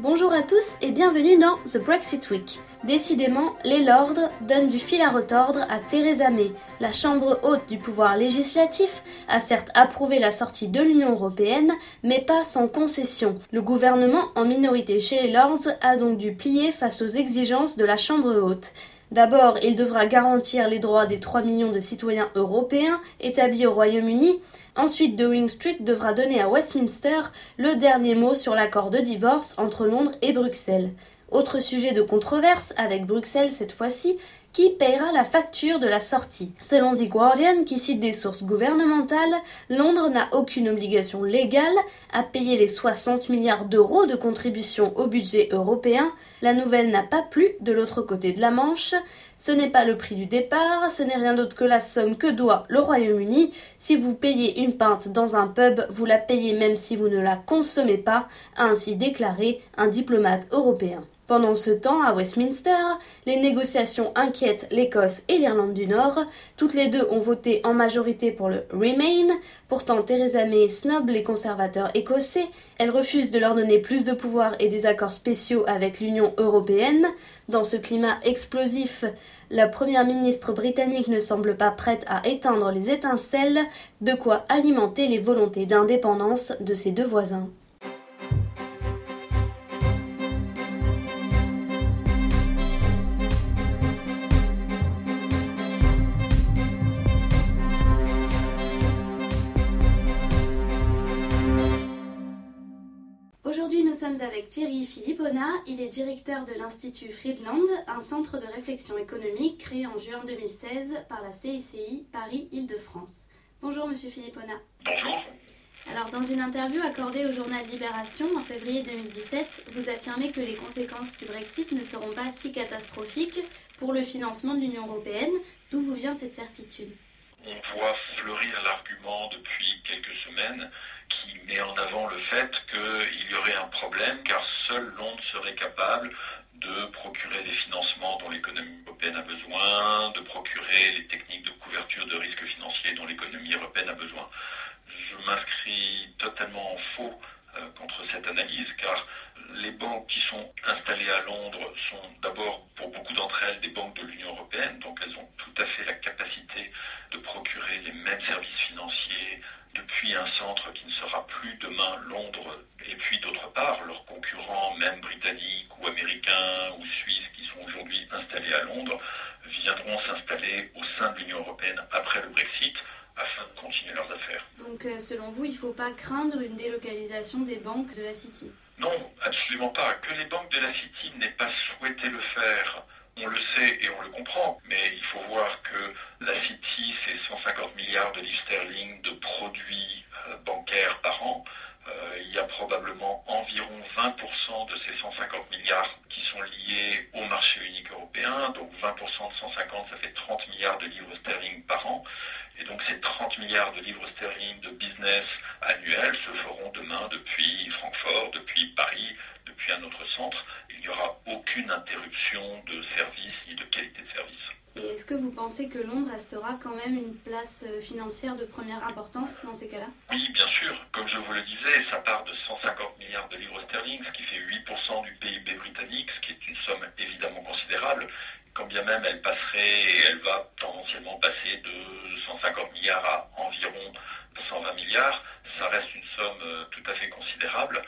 Bonjour à tous et bienvenue dans The Brexit Week. Décidément, les Lords donnent du fil à retordre à Theresa May. La Chambre haute du pouvoir législatif a certes approuvé la sortie de l'Union européenne, mais pas sans concession. Le gouvernement, en minorité chez les Lords, a donc dû plier face aux exigences de la Chambre haute. D'abord, il devra garantir les droits des 3 millions de citoyens européens établis au Royaume-Uni. Ensuite, Downing Street devra donner à Westminster le dernier mot sur l'accord de divorce entre Londres et Bruxelles. Autre sujet de controverse avec Bruxelles cette fois-ci, qui paiera la facture de la sortie. Selon The Guardian, qui cite des sources gouvernementales, Londres n'a aucune obligation légale à payer les 60 milliards d'euros de contribution au budget européen. La nouvelle n'a pas plu de l'autre côté de la Manche. Ce n'est pas le prix du départ, ce n'est rien d'autre que la somme que doit le Royaume-Uni. Si vous payez une pinte dans un pub, vous la payez même si vous ne la consommez pas, a ainsi déclaré un diplomate européen. Pendant ce temps, à Westminster, les négociations inquiètent l'Écosse et l'Irlande du Nord. Toutes les deux ont voté en majorité pour le Remain. Pourtant, Theresa May snob les conservateurs écossais. Elle refuse de leur donner plus de pouvoir et des accords spéciaux avec l'Union européenne. Dans ce climat explosif, la première ministre britannique ne semble pas prête à éteindre les étincelles, de quoi alimenter les volontés d'indépendance de ses deux voisins. Sommes avec Thierry Philippona. Il est directeur de l'Institut Friedland, un centre de réflexion économique créé en juin 2016 par la CICI Paris-Île-de-France. Bonjour, monsieur Philippona. Bonjour. Alors, dans une interview accordée au journal Libération en février 2017, vous affirmez que les conséquences du Brexit ne seront pas si catastrophiques pour le financement de l'Union européenne. D'où vous vient cette certitude? On voit fleurir l'argument depuis quelques semaines qui met en avant le fait qu'il y aurait un problème car seul Londres serait capable de procurer les financements dont l'économie européenne a besoin, de procurer les techniques de couverture de risques financiers dont l'économie européenne a besoin. Je m'inscris totalement en faux euh, contre cette analyse car les banques qui sont installées à Londres sont centre qui ne sera plus demain Londres, et puis d'autre part, leurs concurrents, même britanniques ou américains ou suisses, qui sont aujourd'hui installés à Londres, viendront s'installer au sein de l'Union européenne après le Brexit afin de continuer leurs affaires. Donc, euh, selon vous, il ne faut pas craindre une délocalisation des banques de la City? Non, absolument pas. Que les banques de la City n'aient pas souhaité le faire, on le sait et on le comprend, mais il faut voir que qui sont liés au marché unique européen. Donc 20% de 150, ça fait 30 milliards de livres sterling par an. Et donc ces 30 milliards de livres sterling de business annuels se feront demain depuis Francfort, depuis Paris, depuis un autre centre. Il n'y aura aucune interruption de service ni de qualité de service. Que vous pensez que Londres restera quand même une place euh, financière de première importance dans ces cas-là? Oui, bien sûr. Comme je vous le disais, ça part de 150 milliards de livres sterling, ce qui fait 8% du PIB britannique, ce qui est une somme évidemment considérable. Quand bien même elle passerait elle va tendanciellement passer de 150 milliards à environ 120 milliards, ça reste une somme euh, tout à fait considérable.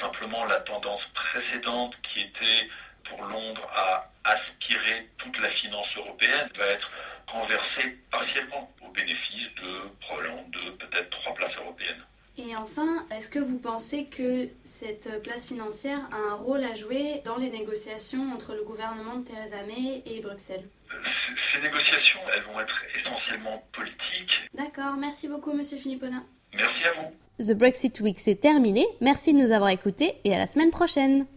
Simplement, la tendance précédente qui était pour Londres à aspirer toute la finance européenne va être renversée partiellement au bénéfice de probablement de peut-être trois places européennes. Et enfin, est-ce que vous pensez que cette place financière a un rôle à jouer dans les négociations entre le gouvernement de Theresa May et Bruxelles? Ces négociations, elles vont être essentiellement politiques. D'accord, merci beaucoup Monsieur Philippona. Merci à vous. The Brexit Week c'est terminé, merci de nous avoir écoutés et à la semaine prochaine.